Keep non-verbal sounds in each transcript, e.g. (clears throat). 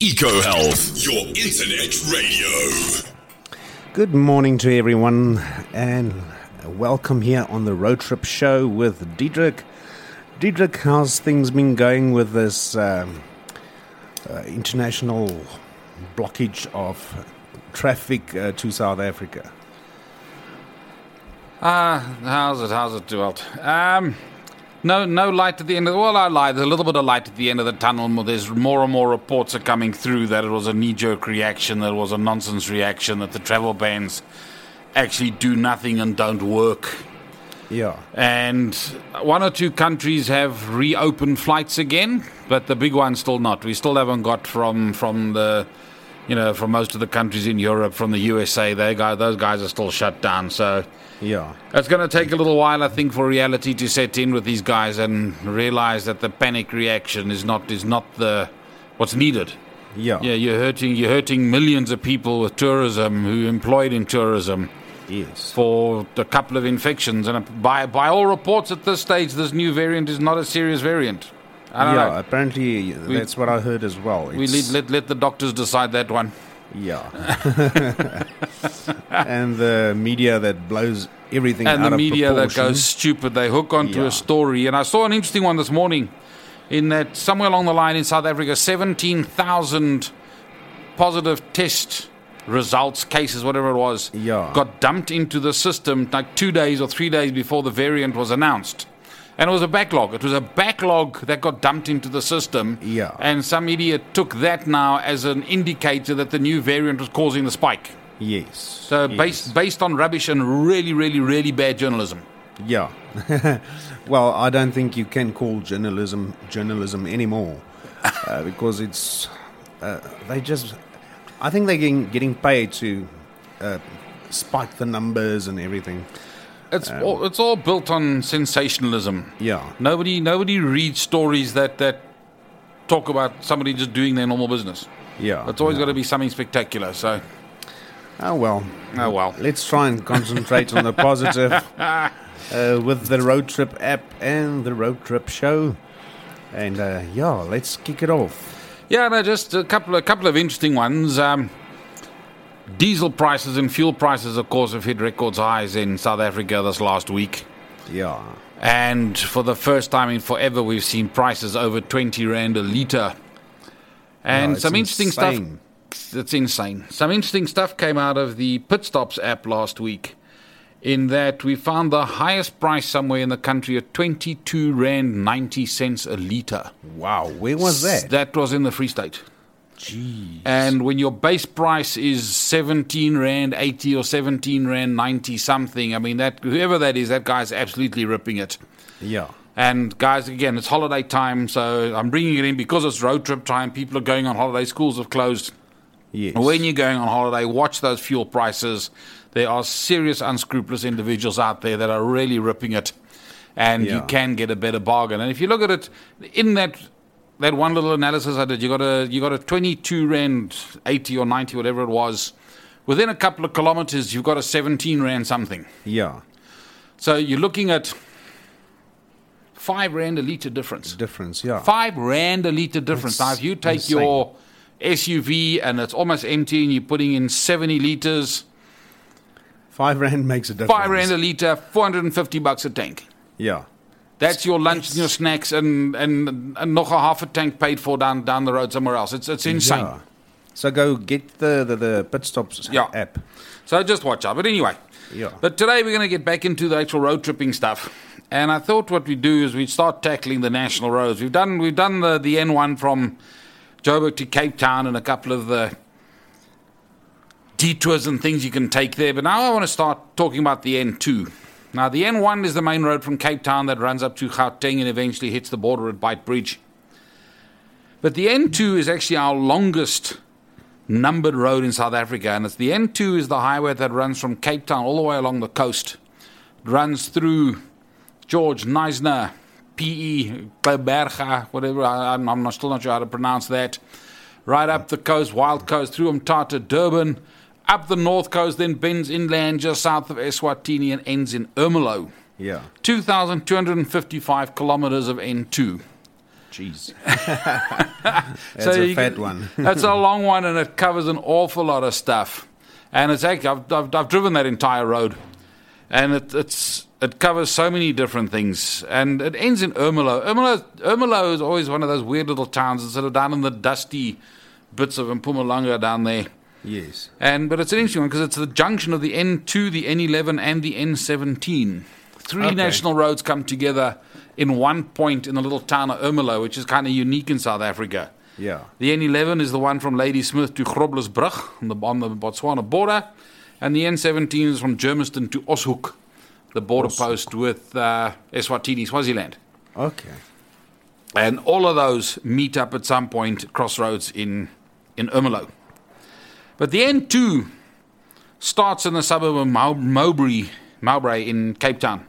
EcoHealth, your internet radio. Good morning to everyone, and welcome here on the Road Trip Show with Diedrich. Diedrich, how's things been going with this um, uh, international blockage of traffic uh, to South Africa? Ah, how's it? How's it, Dewalt? Um, no, no light at the end of the. Well, I lied. There's a little bit of light at the end of the tunnel. There's more and more reports are coming through that it was a knee-jerk reaction, that it was a nonsense reaction, that the travel bans actually do nothing and don't work. Yeah, And one or two countries have reopened flights again, but the big ones still not. We still haven't got from from the, you know, from most of the countries in Europe, from the USA. They guys, those guys are still shut down. So yeah, it's going to take a little while, I think, for reality to set in with these guys and realize that the panic reaction is not is not the what's needed. yeah, Yeah, you're hurting you're hurting millions of people with tourism who are employed in tourism yes, for a couple of infections, and by by all reports at this stage, this new variant is not a serious variant. Yeah. know. Apparently, that's what I heard as well. We let, let let the doctors decide that one. Yeah. (laughs) and the media that blows everything out. and the media that goes stupid. They hook onto Yeah. a story. And I saw an interesting one this morning in that somewhere along the line in South Africa, 17,000 positive test results, cases, whatever it was, Yeah. got dumped into the system like two days or three days before the variant was announced. And it was a backlog. It was a backlog that got dumped into the system. Yeah. And some idiot took that now as an indicator that the new variant was causing the spike. Yes. So yes. based based on rubbish and really, really, really bad journalism. Yeah. (laughs) well, I don't think you can call journalism journalism anymore uh, because it's uh, they just. I think they're getting, getting paid to uh, spike the numbers and everything. It's all, it's all built on sensationalism. Yeah. Nobody nobody reads stories that that talk about somebody just doing their normal business. Yeah. It's always yeah. got to be something spectacular. So Oh well. oh well. Let's try and concentrate on the positive (laughs) uh, with the road trip app and the road trip show. And uh, yeah, let's kick it off. Yeah, no, just a couple a couple of interesting ones. Um, diesel prices and fuel prices, of course, have hit records highs in South Africa this last week. Yeah. And for the first time in forever, we've seen prices over 20 Rand a litre. And it's some interesting insane. stuff. That's insane. Some interesting stuff came out of the Pit Stops app last week, in that we found the highest price somewhere in the country at 22 Rand 90 cents a litre. Wow. Where was that? That was in the Free State. Jeez. And when your base price is 17 Rand 80 or 17 Rand 90 something, I mean, that whoever that is, that guy's absolutely ripping it. Yeah. And guys, again, it's holiday time, so I'm bringing it in because it's road trip time. People are going on holiday, schools have closed. Yes. When you're going on holiday, watch those fuel prices. There are serious, unscrupulous individuals out there that are really ripping it, and you can get a better bargain. And if you look at it in that that one little analysis I did, you got a you got a 22 rand 80 or 90, whatever it was. Within a couple of kilometers, you've got a 17 rand something. yeah. So you're looking at five rand a liter difference. Difference. Yeah. Five rand a litre difference. That's now, if you take insane. your SUV and it's almost empty and you're putting in 70 litres, Five rand makes a difference. five rand a litre, 450 bucks a tank. Yeah. That's your lunch and your snacks and, and, and nog a half a tank paid for down, down the road somewhere else. It's, it's insane. Yeah. So go get the the, the pit stops Yeah. app. So just watch out. But anyway, Yeah. But today we're going to get back into the actual road tripping stuff. And I thought what we'd do is we'd start tackling the national roads. We've done we've done the, the N1 from Joburg to Cape Town and a couple of the detours and things you can take there. But now I want to start talking about the N2. Now the N1 is the main road from Cape Town that runs up to Gauteng and eventually hits the border at Beit Bridge. But the N2 is actually our longest numbered road in South Africa, and it's the N2 is the highway that runs from Cape Town all the way along the coast. It runs through George Knysna, PE, Kleberga, whatever. I, I'm, I'm still not sure how to pronounce that. Right up the coast, Wild Coast, through Umtata, Durban, up the north coast, then bends inland just south of Eswatini and ends in Ermelo. Yeah. 2,255 kilometers of N2. Jeez. (laughs) That's a fat can- one. (laughs) That's a long one, and it covers an awful lot of stuff. And it's actually I've, I've, I've driven that entire road, and it, it's it covers so many different things. And it ends in Ermelo. Ermelo, Ermelo is always one of those weird little towns. It's sort of down in the dusty bits of Mpumalanga down there. Yes. And but it's an interesting one because it's the junction of the N2, the N11, and the N17. Three Okay. national roads come together in one point in the little town of Ermelo, which is kind of unique in South Africa. Yeah. The N11 is the one from Ladysmith to Groblersbrug on the, on the Botswana border, and the N17 is from Germiston to Oshoek, the border post with uh, Eswatini, Swaziland. Okay. And all of those meet up at some point crossroads in, in Ermelo. But the N2 starts in the suburb of Mowbray, Mowbray in Cape Town,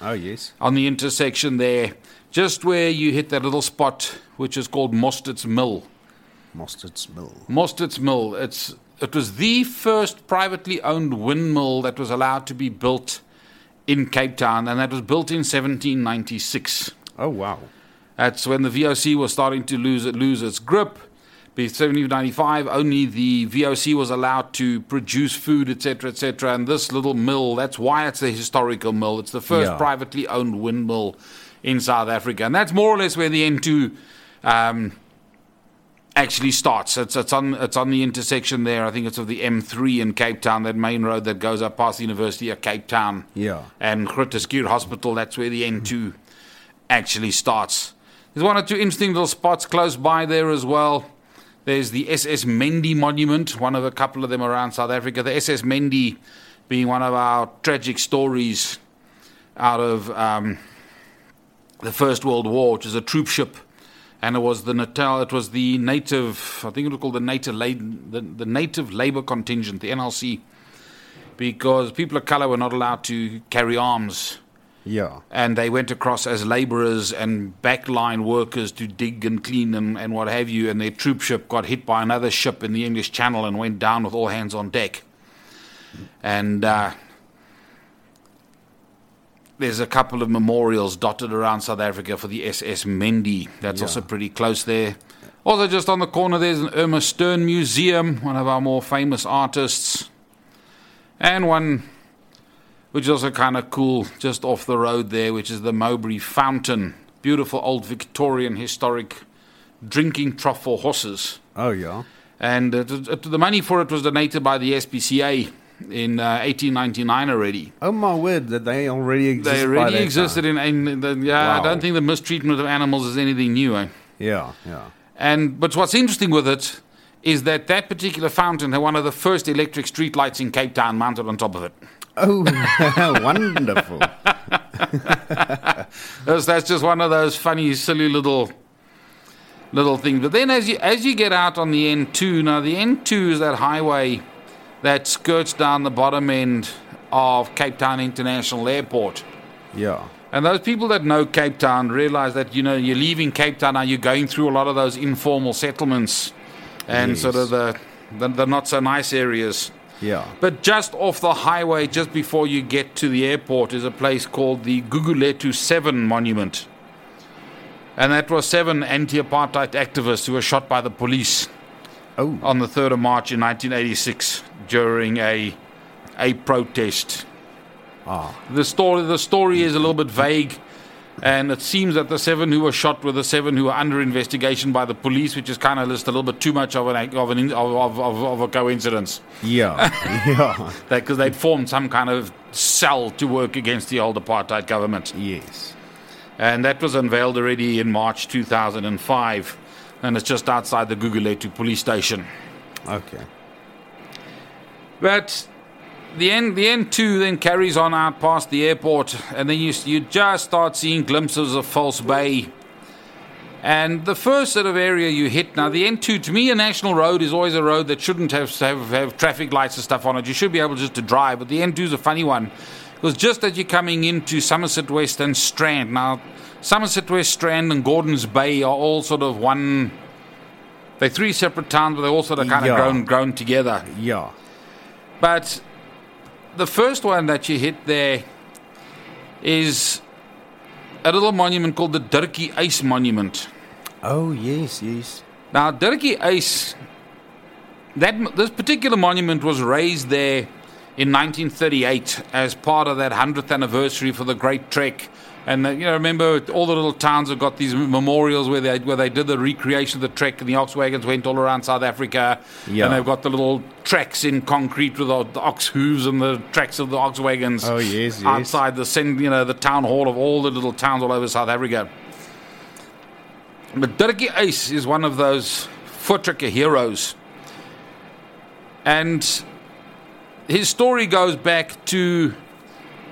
Oh, yes. on the intersection there, just where you hit that little spot which is called Mostert's Mill. Mustard's Mill. Mostert's Mill. It's it was the first privately owned windmill that was allowed to be built in Cape Town, and that was built in 1796. Oh, wow. That's when the VOC was starting to lose lose its grip. By 1795, only the VOC was allowed to produce food, etc., etc. And this little mill, that's why it's a historical mill. It's the first Yeah. privately owned windmill in South Africa, and that's more or less where the N2 um, actually starts. It's, it's on it's on the intersection there. I think it's of the M3 in Cape Town, that main road that goes up past the University of Cape Town Yeah. and Groote Hospital. That's where the N2 actually starts. There's one or two interesting little spots close by there as well. There's the SS Mendy Monument, one of a couple of them around South Africa. The SS Mendy being one of our tragic stories out of um, the First World War, which is a troop ship. And it was the Natal, it was the native, I think it was called the native, the, the native labor contingent, the NLC, because people of color were not allowed to carry arms Yeah. and they went across as laborers and backline workers to dig and clean and, and what have you. And their troop ship got hit by another ship in the English Channel and went down with all hands on deck. And uh, there's a couple of memorials dotted around South Africa for the SS Mendy. That's Yeah. also pretty close there. Also, just on the corner, there's an Irma Stern Museum, one of our more famous artists. And one which is also kind of cool, just off the road there, which is the Mowbray Fountain. Beautiful old Victorian historic drinking trough for horses. Oh, yeah. And it, it, the money for it was donated by the SPCA in uh, 1899 already. Oh, my word, that they already existed. They already existed in, in the, yeah, I don't think the mistreatment of animals is anything new. Eh? Yeah, yeah. And but what's interesting with it is that that particular fountain had one of the first electric street lights in Cape Town mounted on top of it. Oh, (laughs) wonderful. (laughs) That's, that's just one of those funny, silly little little things. But then, as you as you get out on the N2, now the N2 is that highway that skirts down the bottom end of Cape Town International Airport. Yeah. And those people that know Cape Town realize that you know you're leaving Cape Town now. You're going through a lot of those informal settlements and Yes. sort of the, the the not so nice areas. Yeah. But just off the highway, just before you get to the airport, is a place called the Guguletu 7 Monument. And that was seven anti apartheid activists who were shot by the police Oh, on the 3rd of March in 1986 during a, a protest. ah. The story, the story is a little bit vague, and it seems that the seven who were shot were the seven who were under investigation by the police, which is kind of just a little bit too much of an of an of, of, of, a coincidence. Yeah. (laughs) yeah. because they'd formed some kind of cell to work against the old apartheid government. Yes. And that was unveiled already in March 2005. And it's just outside the Guguletu police station. Okay. But the N, the N2 then carries on out past the airport, and then you, you just start seeing glimpses of False Bay. And the first sort of area you hit now, the N2, to me, a national road is always a road that shouldn't have, have, have traffic lights and stuff on it. You should be able just to drive, but the N2 is a funny one. Because just as you're coming into Somerset West and Strand, now, Somerset West, Strand, and Gordons Bay are all sort of one. They're three separate towns, but they're all sort of kind Yeah. of grown, grown together. Yeah. But the first one that you hit there is a little monument called the Dirkie Uys Monument. Oh yes, yes. Now, Dirkie Uys, that this particular monument was raised there in 1938 as part of that 100th anniversary for the Great Trek. And uh, you know, remember, all the little towns have got these memorials where they where they did the recreation of the trek, and the ox wagons went all around South Africa. Yeah. And they've got the little tracks in concrete with the, the ox hooves and the tracks of the ox wagons. Oh, yes, yes. outside the you know the town hall of all the little towns all over South Africa. But Dirkie Uys is one of those Voortrekker heroes. And his story goes back to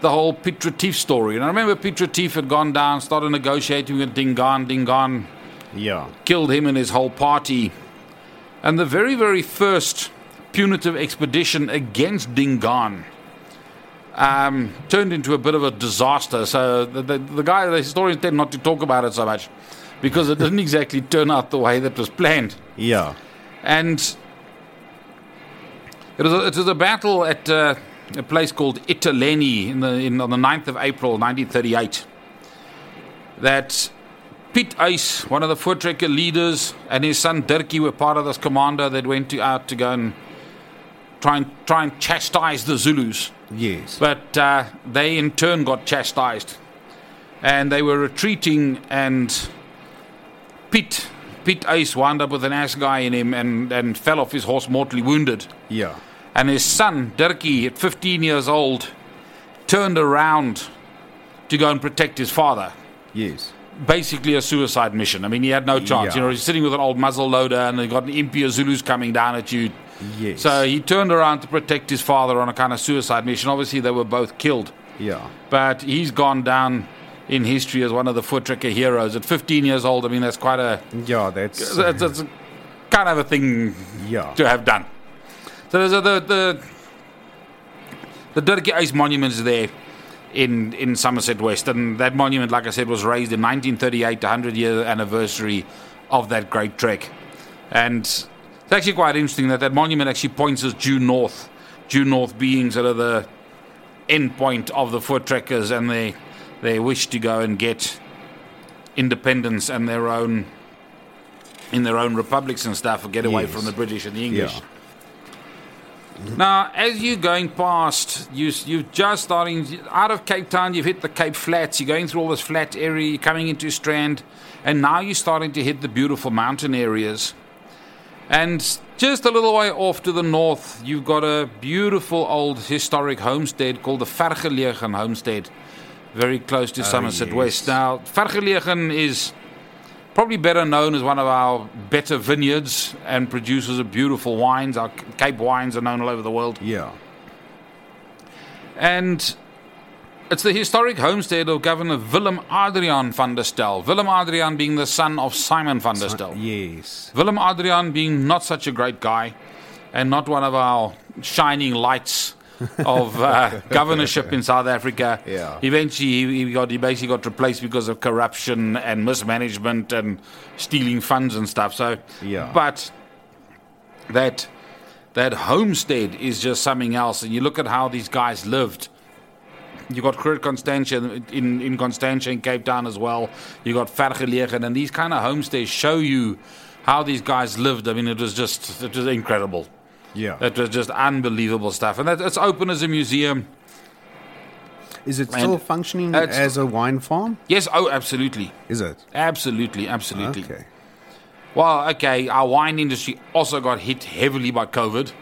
the whole Piet Retief story. And I remember Piet Retief had gone down, started negotiating with Dingaan. Dingaan Yeah. killed him and his whole party. And the very, very first punitive expedition against Dingaan um, turned into a bit of a disaster. So the, the, the guy, the historians tend not to talk about it so much because it didn't (laughs) exactly turn out the way that was planned. Yeah. And it was a, it was a battle at uh, a place called Italeni in the, in, on the 9th of April 1938 that Piet Uys, one of the Voortrekker leaders, and his son Dirkie were part of this commander that went to, out to go and try and, try and chastise the Zulus. Yes. But uh, they in turn got chastised. And they were retreating, and Piet, Piet Uys wound up with an assegai in him and, and fell off his horse mortally wounded. yeah. And his son, Dirkie, at 15 years old, turned around to go and protect his father. Yes. Basically, a suicide mission. I mean, he had no chance. Yeah. You know, he's sitting with an old muzzle loader, and they got an Impia Zulus coming down at you. Yes. So he turned around to protect his father on a kind of suicide mission. Obviously, they were both killed. Yeah. But he's gone down in history as one of the Voortrekker heroes. At 15 years old, I mean, that's quite a. Yeah. That's. That's, that's kind of a thing yeah. to have done. So there's a, the the the Dirkie Uys monument is there in in Somerset West, and that monument, like I said, was raised in 1938, the 100 year anniversary of that great trek. And it's actually quite interesting that that monument actually points us due north, due north being sort of the end point of the Voortrekkers and their their wish to go and get independence and their own in their own republics and stuff, and get away Yes. from the British and the English. Yeah. Now, as you're going past, you, you're just starting out of Cape Town, you've hit the Cape Flats, you're going through all this flat area, you're coming into Strand, and now you're starting to hit the beautiful mountain areas. And just a little way off to the north, you've got a beautiful old historic homestead called the Vergelegen Homestead, very close to oh, Somerset yes. West. Now, Vergelegen is probably better known as one of our better vineyards and producers of beautiful wines. Our Cape wines are known all over the world. Yeah. And it's the historic homestead of Governor Willem Adrian van der Stel. Willem Adrian being the son of Simon van der Stel. Yes. Willem Adrian being not such a great guy and not one of our shining lights of uh, governorship in South Africa. Yeah. Eventually, he, he got he basically got replaced because of corruption and mismanagement and stealing funds and stuff. So, Yeah. but that that homestead is just something else. And you look at how these guys lived. You got Groot Constantia in, in Constantia in Cape Town as well. You got Vergelegen, and these kind of homesteads show you how these guys lived. I mean, it was just it was incredible. Yeah. It was just unbelievable stuff, and that, it's open as a museum. Is it still and functioning as a wine farm? Yes, oh, absolutely, Is it? absolutely, absolutely. Okay. Well, okay, our wine industry also got hit heavily by COVID.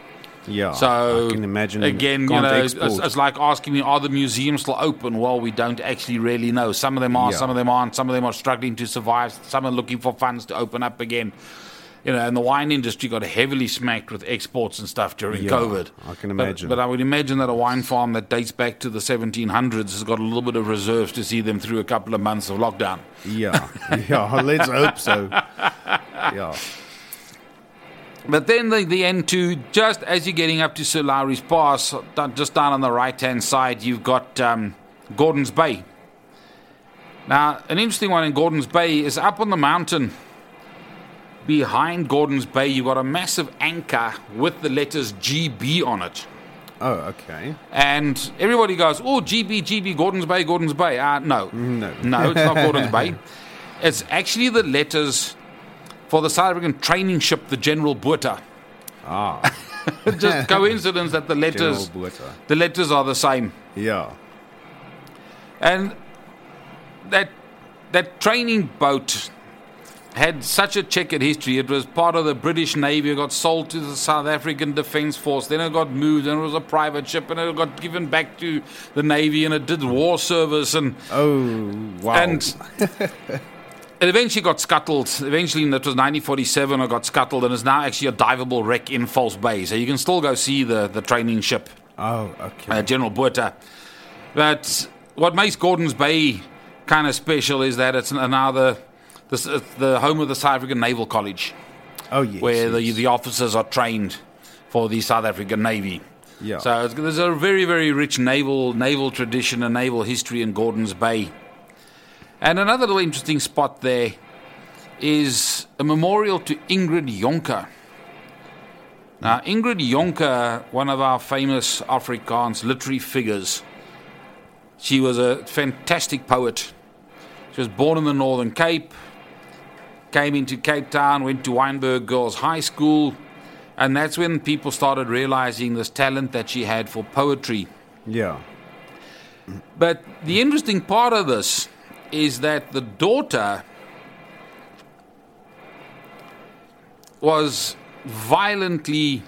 Yeah. So I can imagine. again, you know, it's, it's like asking me, are the museums still open? Well, we don't actually really know. Some of them are, Yeah. some of them aren't. Some of them are struggling to survive. Some are looking for funds to open up again. You know, and the wine industry got heavily smacked with exports and stuff during Yeah, COVID. I can imagine. But, I would imagine that a wine farm that dates back to the 1700s has got a little bit of reserves to see them through a couple of months of lockdown. yeah. (laughs) Yeah. Let's hope so. Yeah. But then the, the N2, just as you're getting up to Sir Lowry's Pass, just down on the right hand side, you've got um, Gordon's Bay. Now, an interesting one in Gordon's Bay is up on the mountain. Behind Gordon's Bay, you've got a massive anchor with the letters GB on it. Oh, okay. And everybody goes, oh, GB, GB, Gordon's Bay, Gordon's Bay. Uh, no. No. No, it's not (laughs) Gordon's Bay. It's actually the letters for the South African training ship, the General Botha. Ah, (laughs) Just (laughs) coincidence that the letters, the letters are the same. Yeah. And that that training boat had such a checkered history. It was part of the British Navy. It got sold to the South African Defence Force. Then it got moved, and it was a private ship, and it got given back to the Navy, and it did war service. And Oh, wow. and it eventually got scuttled. Eventually, that was 1947. It got scuttled, and it's now actually a diveable wreck in False Bay. So you can still go see the the training ship oh, okay. uh, General Botha. But what makes Gordons Bay kind of special is that it's now the, the, the home of the South African Naval College, oh, yes. where yes. the, the officers are trained for the South African Navy. Yeah. So it's, there's a very, very rich naval naval tradition and naval history in Gordons Bay. And another little interesting spot there is a memorial to Ingrid Jonker. Now, Ingrid Jonker, one of our famous Afrikaans literary figures, she was a fantastic poet. She was born in the Northern Cape, came into Cape Town, went to Wynberg Girls High School, and that's when people started realizing this talent that she had for poetry. yeah. But the interesting part of this is that the daughter was violently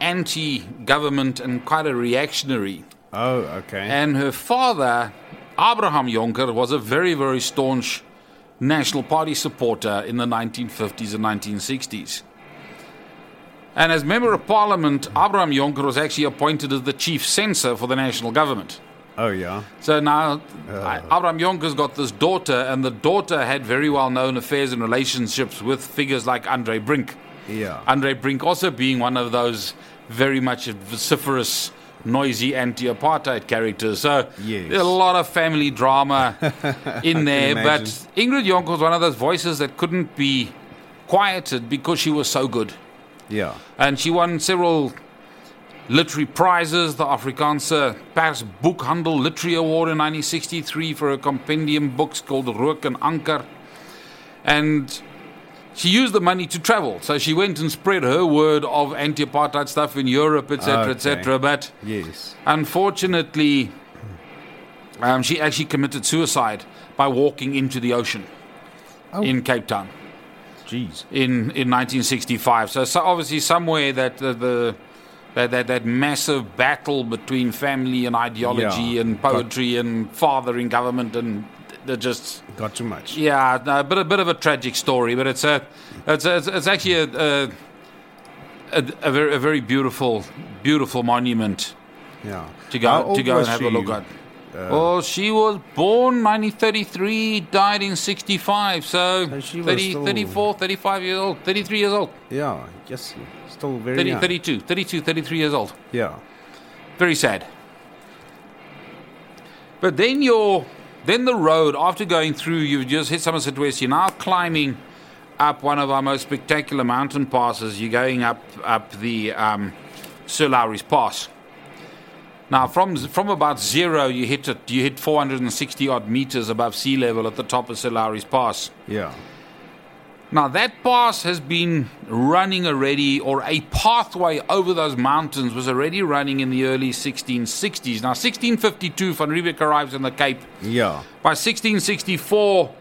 anti government and quite a reactionary. Oh, okay. And her father, Abraham Jonker, was a very, very staunch National Party supporter in the 1950s and 1960s. And as member of parliament, Abraham Jonker was actually appointed as the chief censor for the national government. oh, yeah. So now I- uh. Abraham Jonker's got this daughter, and the daughter had very well known affairs and relationships with figures like Andre Brink. Yeah. Andre Brink also being one of those very much vociferous, noisy anti apartheid characters. So Yes. there's a lot of family drama (laughs) in there. But. Ingrid Jonker was one of those voices that couldn't be quieted because she was so good. yeah. And she won several literary prizes, the Afrikaanse Pers Boekhandel Literary Award in 1963 for a compendium books called Rook and Anker. And she used the money to travel. So she went and spread her word of anti-apartheid stuff in Europe, etc., Okay. etc. But Yes. unfortunately, um, she actually committed suicide by walking into the ocean Oh. in Cape Town Jeez. in, in 1965. So, so obviously somewhere that the, the that, that that massive battle between family and ideology Yeah. and poetry and fathering government and they're just Got too much. yeah no, a bit a bit of a tragic story, but it's a it's a, it's, actually a a, a, a, very, a very beautiful beautiful monument Yeah. to go to go and have a she? look at. well, she was born 1933, died in 65, so, So she 30, still- 34, 35 years old, 33 years old, Yeah. Yes. Still very 30, young. 32, 32, 33 years old. Yeah. Very sad. But then you're, then the road, after going through, you've just hit Somerset West, you're now climbing up one of our most spectacular mountain passes. You're going up, up the um, Sir Lowry's Pass. Now, from from about zero, you hit it. You hit 460 odd meters above sea level at the top of Sir Lowry's Pass. Yeah. Now, that pass has been running already, or a pathway over those mountains was already running in the early 1660s. Now, 1652, Van Riebeeck arrives in the Cape. Yeah. By 1664,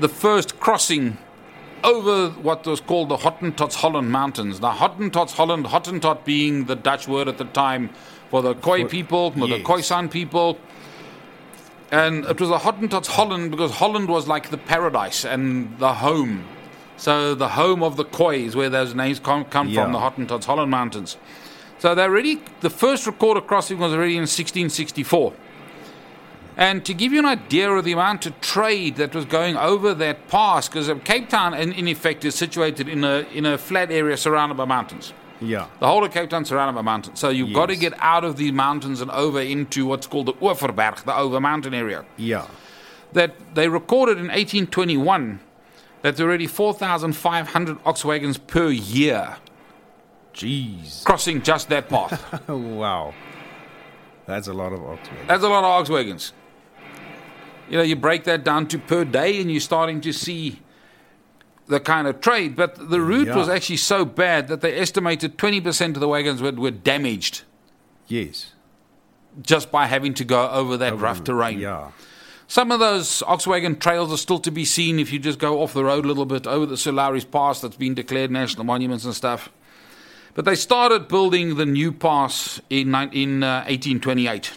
the first crossing over what was called the Hottentots Holland Mountains. Now, Hottentots Holland, Hottentot being the Dutch word at the time for the Khoi people, for the yes. Khoisan people. And it was the Hottentots Holland because Holland was like the paradise and the home. So the home of the Khoi is where those names come, come Yeah. from, the Hottentots Holland Mountains. So they already, the first recorded crossing was already in 1664. And to give you an idea of the amount of trade that was going over that pass, because uh, Cape Town, in, in effect, is situated in a, in a flat area surrounded by mountains. Yeah. The whole of Cape Town surrounded by mountains. So you've got to get out of the mountains and over into what's called the Overberg, the over mountain area. Yeah. That they recorded in 1821 that there were already 4,500 ox wagons per year Jeez. crossing just that path. (laughs) wow. That's a lot of oxygen. That's a lot of ox wagons. You know, you break that down to per day, and you're starting to see the kind of trade. But the route Yeah. was actually so bad that they estimated 20% of the wagons were, were damaged Yes. just by having to go over that rough terrain. Yeah. Some of those ox wagon trails are still to be seen if you just go off the road a little bit over the Sir Lowry's Pass that's been declared national monuments and stuff. But they started building the new pass in, in uh, 1828.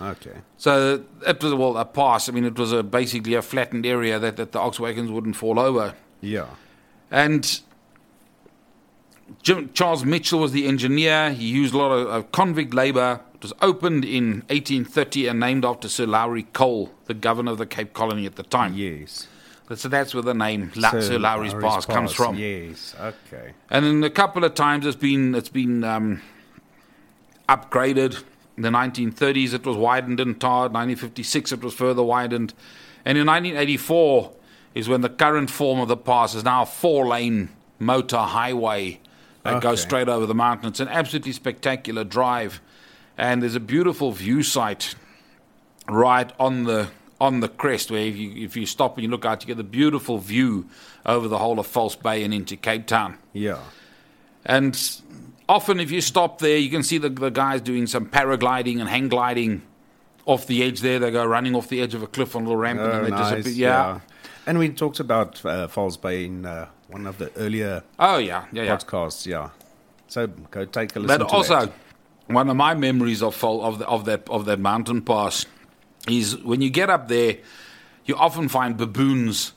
Okay. So it was, well, a pass. I mean, it was a, basically a flattened area that, that the Oxwagons wouldn't fall over. Yeah. And Jim, Charles Michell was the engineer. He used a lot of, of convict labor. It was opened in 1830 and named after Sir Lowry Cole, the governor of the Cape Colony at the time. Yes. So that's where the name La- Sir, Lowry's Pass, comes from. Yes. Okay. And then a couple of times it's been it's been um, upgraded. In the 1930s it was widened and tarred. 1956 it was further widened, and in 1984 is when the current form of the pass is now a four-lane motor highway that goes straight over the mountain. It's an absolutely spectacular drive, and there's a beautiful view site right on the on the crest where if you if you stop and you look out, you get the beautiful view over the whole of False Bay and into Cape Town. Yeah. And often, if you stop there, you can see the, the guys doing some paragliding and hang gliding off the edge there. They go running off the edge of a cliff on a little ramp and Oh, then they nice. disappear. Yeah. And we talked about uh, False Bay in uh, one of the earlier Oh, yeah. Yeah, yeah. podcasts. Yeah. So go take a listen But also, that. one of my memories of, Fal- of, the, of, that, of that mountain pass is when you get up there, you often find baboons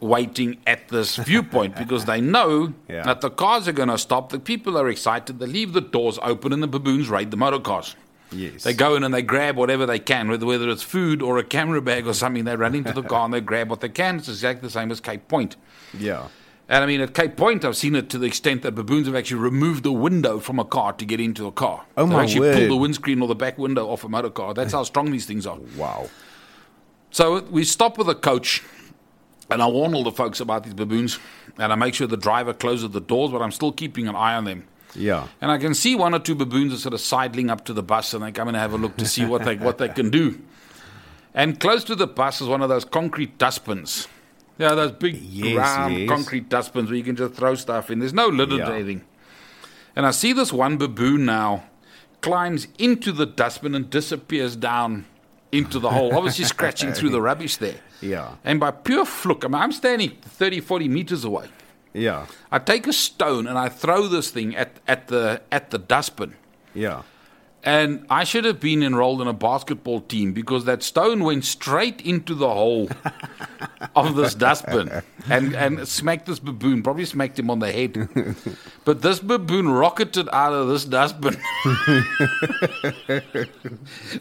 waiting at this (laughs) viewpoint because they know Yeah. that the cars are going to stop. The people are excited. They leave the doors open and the baboons raid the motor cars. Yes. They go in and they grab whatever they can, whether, whether it's food or a camera bag or something. They run into the car and they grab what they can. It's exactly the same as Cape Point. Yeah. And I mean, at Cape Point, I've seen it to the extent that baboons have actually removed the window from a car to get into a car. Oh, They've my actually word. pulled the windscreen or the back window off a motor car. That's how strong these things are. Wow. So we stop with a coach, and I warn all the folks about these baboons, and I make sure the driver closes the doors, but I'm still keeping an eye on them. Yeah. And I can see one or two baboons are sort of sidling up to the bus and they come and have a look to see what they what they can do. And close to the bus is one of those concrete dustbins. Yeah, those big Yes, round yes. concrete dustbins where you can just throw stuff in. There's no litter or Yeah. anything. And I see this one baboon now climbs into the dustbin and disappears down into the hole, obviously scratching through the (laughs) rubbish there. Yeah. And by pure fluke, I mean, I'm standing 30, 40 meters away. Yeah. I take a stone and I throw this thing at, at the at the dustbin. Yeah. And I should have been enrolled in a basketball team because that stone went straight into the hole (laughs) of this dustbin and, and smacked this baboon, probably smacked him on the head. But this baboon rocketed out of this dustbin, (laughs)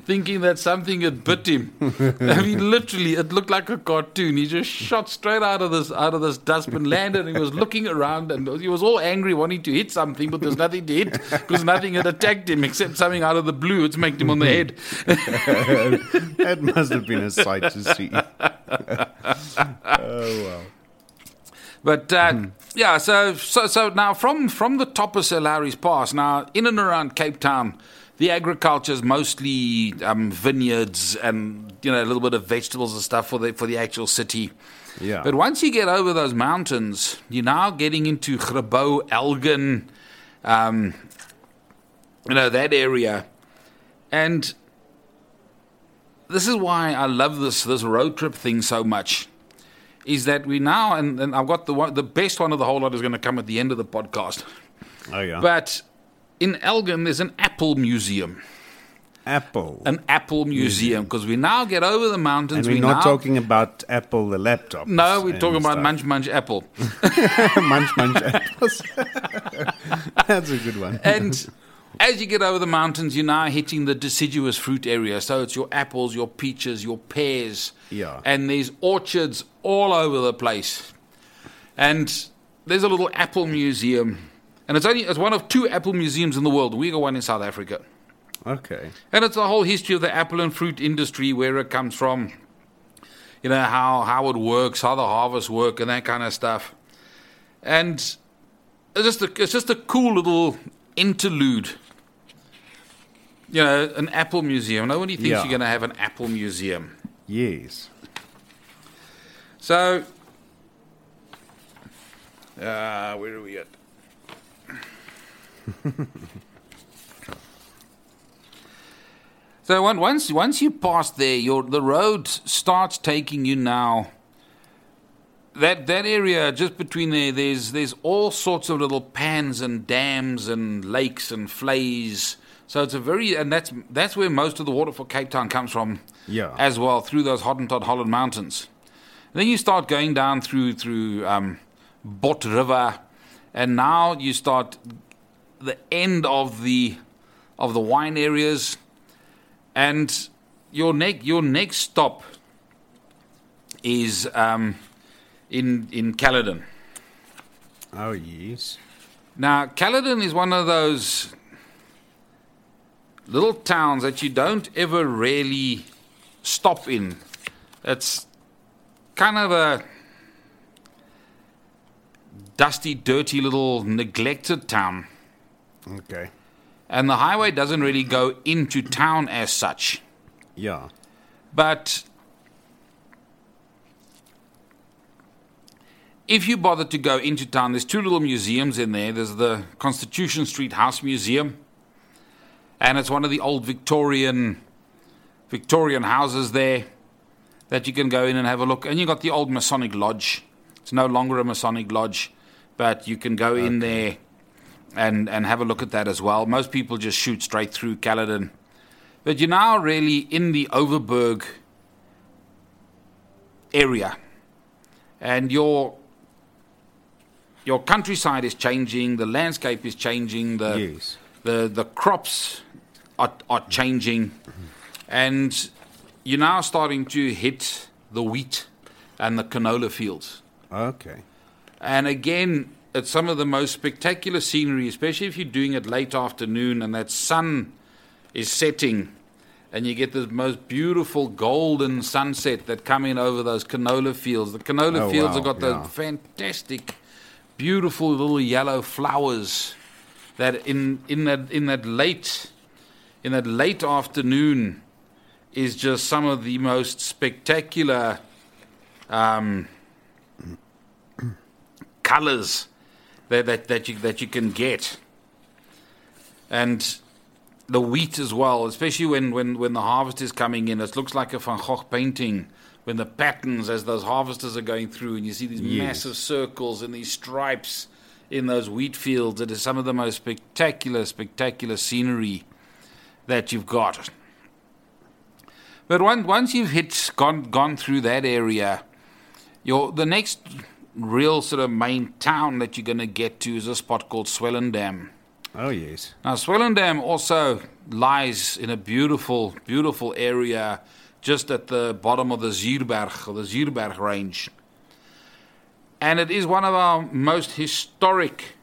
thinking that something had bit him. I mean, literally, it looked like a cartoon. He just shot straight out of this out of this dustbin, landed, and he was looking around, and he was all angry, wanting to hit something, but there's nothing to hit because nothing had attacked him except something out of the blue. It's smacked him on the head. (laughs) that must have been a sight to see. (laughs) oh wow. But uh, yeah, so, so so now from from the top of Sir Lowry's Pass, now in and around Cape Town, the agriculture is mostly um, vineyards and you know a little bit of vegetables and stuff for the for the actual city. Yeah. But once you get over those mountains, you're now getting into Grabouw, Elgin, um, you know that area, and this is why I love this this road trip thing so much. Is that we now and, and I've got the one, the best one of the whole lot is going to come at the end of the podcast. oh yeah. But in Elgin, there's an apple museum, Apple. an apple museum, because we now get over the mountains. and we're we not now, talking about Apple the laptop. No, we're talking about stuff. Munch Munch Apple. (laughs) munch munch apples. (laughs) That's a good one. And as you get over the mountains, you're now hitting the deciduous fruit area. So it's your apples, your peaches, your pears. Yeah. And there's orchards all over the place. And there's a little apple museum. And it's only it's one of two apple museums in the world. We got one in South Africa. Okay. And it's the whole history of the apple and fruit industry, where it comes from, you know, how, how it works, how the harvests work, and that kind of stuff. And it's just a, it's just a cool little interlude. You know, an apple museum. Nobody thinks Yeah. you're going to have an apple museum. Yes. So, Uh, where are we at? (laughs) so once once you pass there, your the road starts taking you now. That that area just between there, there's there's all sorts of little pans and dams and lakes and vleis. So it's a very and that's that's where most of the water for Cape Town comes from. Yeah. As well through those Hottentot Holland Mountains. Then you start going down through through um, Bot River, and now you start the end of the of the wine areas, and your next your next stop is um, in in Caledon. Oh, yes. Now, Caledon is one of those little towns that you don't ever really stop in. It's kind of a dusty, dirty little neglected town. Okay. And the highway doesn't really go into town as such. Yeah. But if you bother to go into town, there's two little museums in there. There's the Constitution Street House Museum, and it's one of the old Victorian Victorian houses there that you can go in and have a look. And you got the old Masonic Lodge. It's no longer a Masonic Lodge, but you can go in there and and have a look at that as well. Most people just shoot straight through Caledon. But you're now really in the Overberg area. And your your countryside is changing, the landscape is changing, the Yes. the, the crops are, are changing, and you're now starting to hit the wheat and the canola fields. Okay. And again, it's some of the most spectacular scenery, especially if you're doing it late afternoon and that sun is setting and you get this most beautiful golden sunset that come in over those canola fields. The canola Oh, fields wow, have got yeah. those fantastic, beautiful little yellow flowers that in, in that in that late in that late afternoon is just some of the most spectacular um, colors that, that, that, you, that you can get. And the wheat as well, especially when, when, when the harvest is coming in. It looks like a Van Gogh painting when the patterns as those harvesters are going through, and you see these Yes. massive circles and these stripes in those wheat fields. It is some of the most spectacular, spectacular scenery that you've got. But once once you've hit gone gone through that area, your the next real sort of main town that you're going to get to is a spot called Swellendam. Oh, yes. Now, Swellendam also lies in a beautiful, beautiful area just at the bottom of the Zierberg, or the Zierberg range. And it is one of our most historic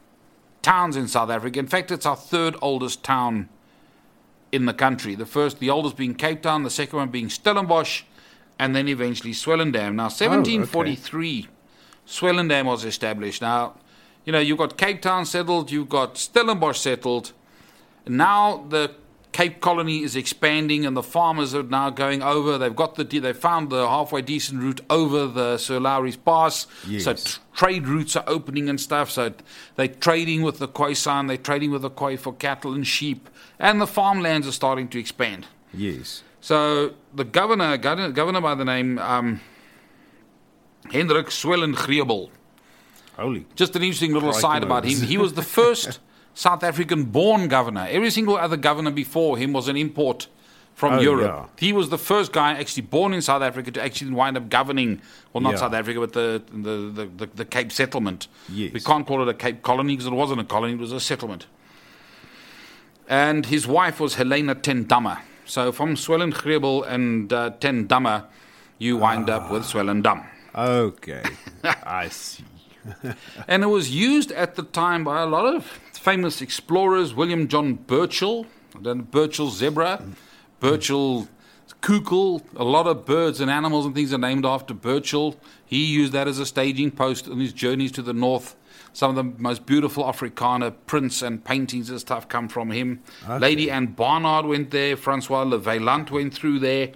towns in South Africa. In fact, it's our third oldest town in the country. The first, the oldest being Cape Town, the second one being Stellenbosch, and then eventually Swellendam. Now, 1743, Swellendam was established. Now, you know, you've got Cape Town settled, you've got Stellenbosch settled. Now the Cape Colony is expanding, and the farmers are now going over. They've got the they found the halfway decent route over the Sir Lowry's Pass. Yes. So tr- trade routes are opening and stuff. So they're trading with the Khoisan, they're trading with the Khoi for cattle and sheep, and the farmlands are starting to expand. Yes. So the governor, governor, governor by the name um, Hendrik Swellengrebel, Holy. just an interesting little Crikey side about him. He was the (laughs) first South African born governor. Every single other governor before him was an import from Oh, Europe. He was the first guy actually born in South Africa to actually wind up governing, well, not Yeah. South Africa, but the, the, the, the, Cape settlement. Yes. We can't call it a Cape colony because it wasn't a colony, it was a settlement. And his wife was Helena Ten Damme. So from Swellengrebel and uh, Ten Damme, you wind up with Swellendam. Okay. (laughs) I see. (laughs) And it was used at the time by a lot of famous explorers, William John Burchell, then Burchell zebra, Burchell coucal. A lot of birds and animals and things are named after Burchell. He used that as a staging post on his journeys to the north. Some of the most beautiful Africana prints and paintings and stuff come from him. Lady Anne Barnard went there. Francois Le Vaillant went through there.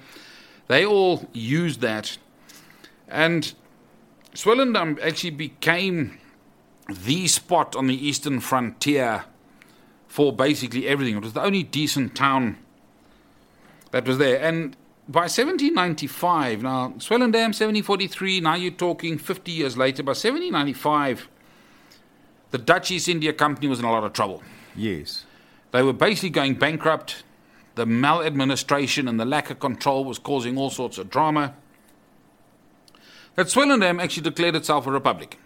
They all used that. And Swellendam actually became the spot on the eastern frontier for basically everything. It was the only decent town that was there. And by 1795, now Swellendam 1743, now you're talking 50 years later. By 1795, the Dutch East India Company was in a lot of trouble. Yes. They were basically going bankrupt. The maladministration and the lack of control was causing all sorts of drama. That Swellendam actually declared itself a republic.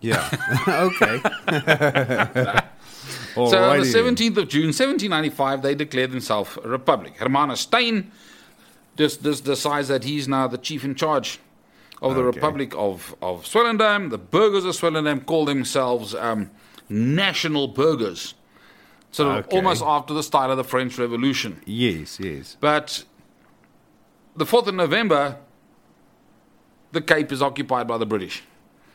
Yeah. (laughs) okay. (laughs) So on the 17th of June, 1795, they declared themselves a republic. Hermanus Steyn just, just decides that he's now the chief in charge of the Okay. Republic of, of Swellendam. The burghers of Swellendam call themselves um, national burghers. Sort of Okay. almost after the style of the French Revolution. Yes, yes. But the 4th of November, the Cape is occupied by the British.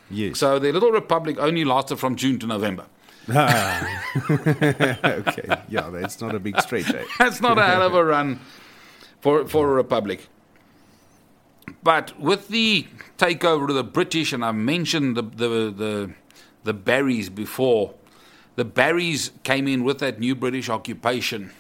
Yes. So their little republic only lasted from June to November. (laughs) okay. Yeah, that's not a big stretch. Eh? (laughs) That's not a hell of a run for for a republic. But with the takeover of the British, and I mentioned the the the, the Barrys before, the Barrys came in with that new British occupation,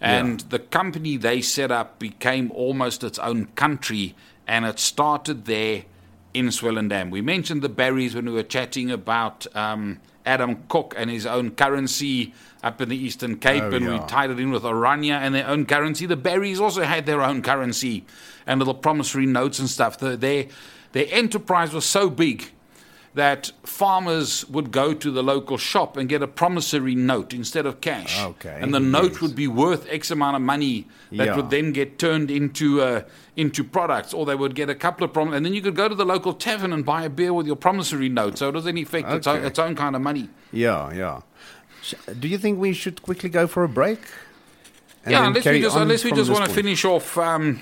and the company they set up became almost its own country, and it started there in Swellendam. We mentioned the Barrys when we were chatting about um, Adam Kok and his own currency up in the Eastern Cape, Oh, and we tied it in with Orania and their own currency. The Barrys also had their own currency and little promissory notes and stuff. The, their, their enterprise was so big that farmers would go to the local shop and get a promissory note instead of cash. Okay, And the note yes. would be worth X amount of money that Yeah. would then get turned into uh, into products, or they would get a couple of prom, and then you could go to the local tavern and buy a beer with your promissory note. So it was in effect its, own, its own kind of money. Yeah, yeah. Do you think we should quickly go for a break? Yeah, unless we just unless we just want to finish off. Um,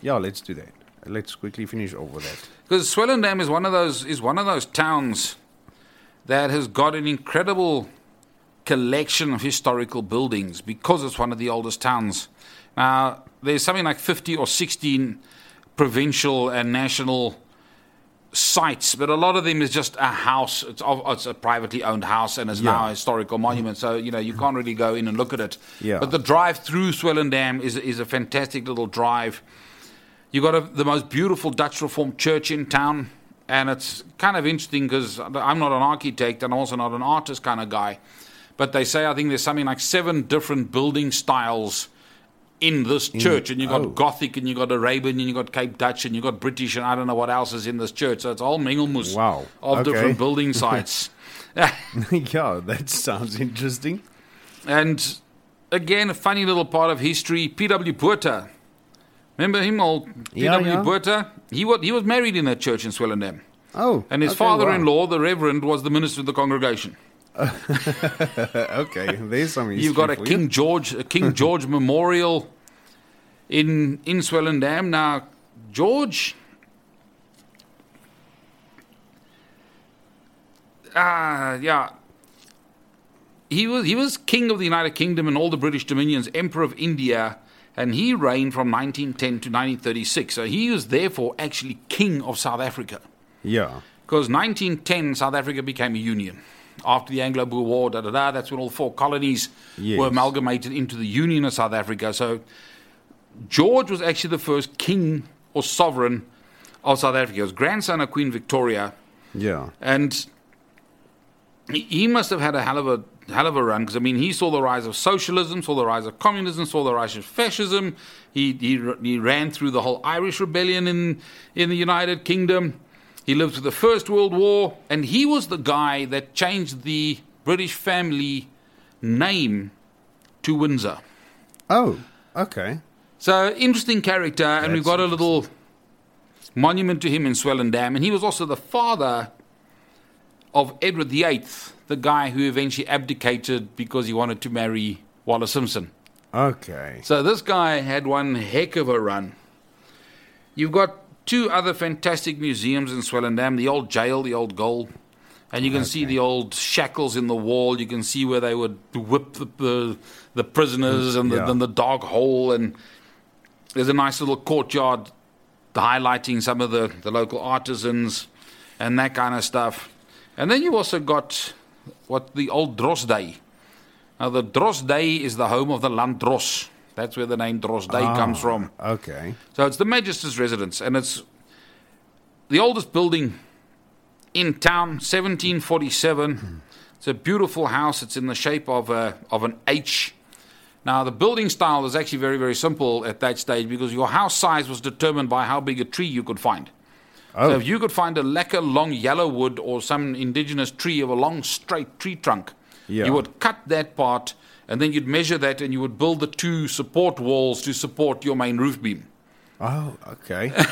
Yeah, let's do that. Let's quickly finish with that. Because Swellendam is one of those is one of those towns that has got an incredible collection of historical buildings because it's one of the oldest towns. Now there's something like 50 or 16 provincial and national sites, but a lot of them is just a house. It's, it's a privately owned house and is now a historical monument. So you know you can't really go in and look at it. Yeah. But the drive through Swellendam is is a fantastic little drive. You got a, the most beautiful Dutch Reformed church in town, and it's kind of interesting because I'm not an architect and also not an artist kind of guy. But they say I think there's something like seven different building styles in this church, and you've got oh. Gothic, and you've got Arabian, and you've got Cape Dutch, and you've got British, and I don't know what else is in this church. So it's all mengelmoes Wow. of Okay. different building (laughs) sites. (laughs) yeah, that sounds interesting. And again, a funny little part of history. P.W. Botha. Remember him, old Yeah, P.W. yeah. He was, he was married in that church in Swellendam. Oh, And his okay, father in law, the Reverend, was the minister of the congregation. (laughs) okay, there's some. You've got a for you. King George, a King (laughs) George memorial in, in Swellendam. Now, George. Ah, yeah. He was he was king of the United Kingdom and all the British dominions, emperor of India, and he reigned from 1910 to 1936. So he was therefore actually king of South Africa. Yeah. Because 1910, South Africa became a union. After the Anglo Boer War, da da da, that's when all four colonies Yes. were amalgamated into the Union of South Africa. So George was actually the first king or sovereign of South Africa. He was grandson of Queen Victoria. Yeah. And he, he must have had a hell of a hell of a run because I mean he saw the rise of socialism, saw the rise of communism, saw the rise of fascism. He he, he ran through the whole Irish rebellion in in the United Kingdom. He lived through the First World War, and he was the guy that changed the British family name to Windsor. Oh, okay. So interesting character, and we've got a little monument to him in Swellendam, and he was also the father of Edward VIII, the guy who eventually abdicated because he wanted to marry Wallis Simpson. Okay. So this guy had one heck of a run. You've got two other fantastic museums in Swellendam: the old jail, the old goal. And you can see the old shackles in the wall. You can see where they would whip the the, the prisoners and the, Yeah. and the dog hole. And there's a nice little courtyard highlighting some of the, the local artisans and that kind of stuff. And then you also got what the old Drostdy. Now, the Drostdy is the home of the Landdrost. That's where the name Drostdy ah, comes from. Okay. So it's the Magister's residence, and it's the oldest building in town, 1747. It's a beautiful house. It's in the shape of a of an H. Now the building style is actually very very simple at that stage because your house size was determined by how big a tree you could find. Oh, So if you could find a lekker long yellow wood or some indigenous tree of a long straight tree trunk, Yeah. you would cut that part and then you'd measure that and you would build the two support walls to support your main roof beam. oh, okay. (laughs)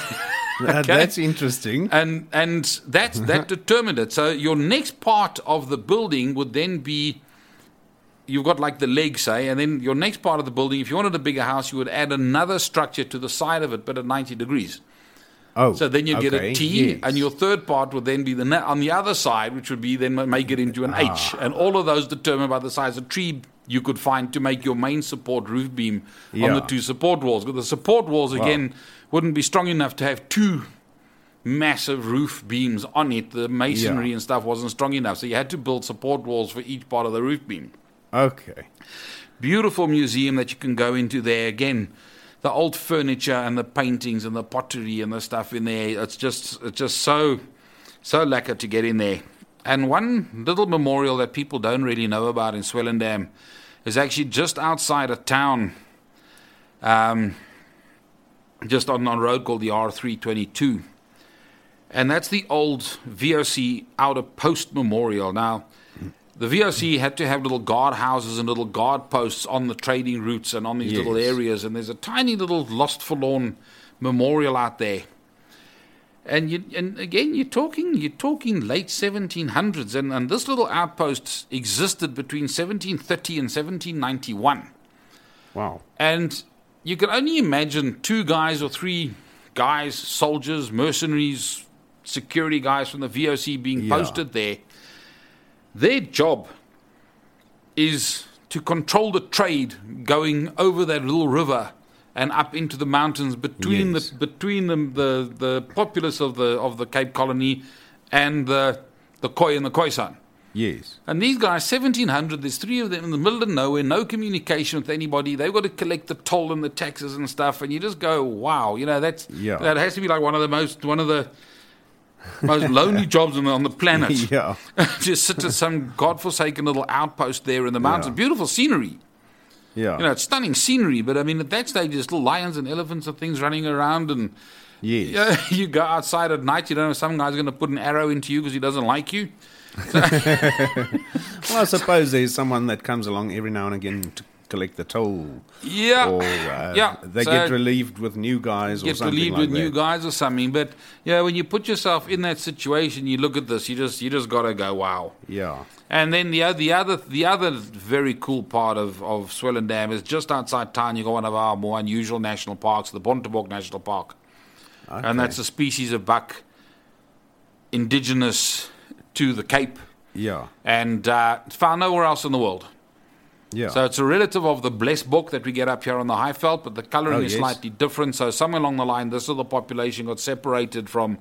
That- That's interesting. and and that that (laughs) determined it. So your next part of the building would then be you've got like the leg, say, and then your next part of the building, if you wanted a bigger house, you would add another structure to the side of it, but at ninety degrees. Oh, So then you get a T, yes. and your third part would then be the na- on the other side, which would be then make it into an Ah. H, and all of those determined by the size of tree you could find to make your main support roof beam on the two support walls. But the support walls again wouldn't be strong enough to have two massive roof beams on it. The masonry Yeah. and stuff wasn't strong enough, so you had to build support walls for each part of the roof beam Okay. beautiful museum that you can go into there again the old furniture and the paintings and the pottery and the stuff in there. It's just it's just so so lekker to get in there. And one little memorial that people don't really know about in Swellendam is actually just outside a town um, just on a road called the R322 and that's the old VOC outer post memorial. Now the VOC had to have little guard houses and little guard posts on the trading routes and on these little areas. And there's a tiny little lost forlorn memorial out there. And you, and again, you're talking you're talking late 1700s, and, and this little outpost existed between 1730 and 1791. Wow. And you can only imagine two guys or three guys, soldiers, mercenaries, security guys from the VOC being Yeah. posted there. Their job is to control the trade going over that little river and up into the mountains between Yes. the between the, the the populace of the of the Cape Colony and the the Khoi and the Khoisan. Yes. And these guys, 1700, there's three of them in the middle of nowhere, no communication with anybody. They've got to collect the toll and the taxes and stuff. And you just go, wow, you know, that's, Yeah. that has to be like one of the most, one of the most lonely jobs on the, on the planet. (laughs) Yeah. (laughs) just sit at some godforsaken little outpost there in the mountains. Yeah. Beautiful scenery. Yeah. You know, it's stunning scenery. But I mean, at that stage, there's little lions and elephants and things running around. And yes. yeah, (laughs) you go outside at night, you don't know, some guy's going to put an arrow into you because he doesn't like you. Well, I suppose there's someone that comes along every now and again to collect the toll. Yeah. Or uh, yeah. they So- get relieved with new guys or something. get relieved like with that. new guys or something. But yeah, when you put yourself in that situation, you look at this, you just you just gotta go wow. Yeah. And then the other the other the other very cool part of of Swellendam is just outside town. You got one of our more unusual national parks, the Bontebok National Park, and that's a species of buck indigenous to the Cape, Yeah. and uh, it's found nowhere else in the world. Yeah. So it's a relative of the blesbok that we get up here on the high Highveld, but the colouring Oh, is yes. slightly different. So somewhere along the line, this little population got separated from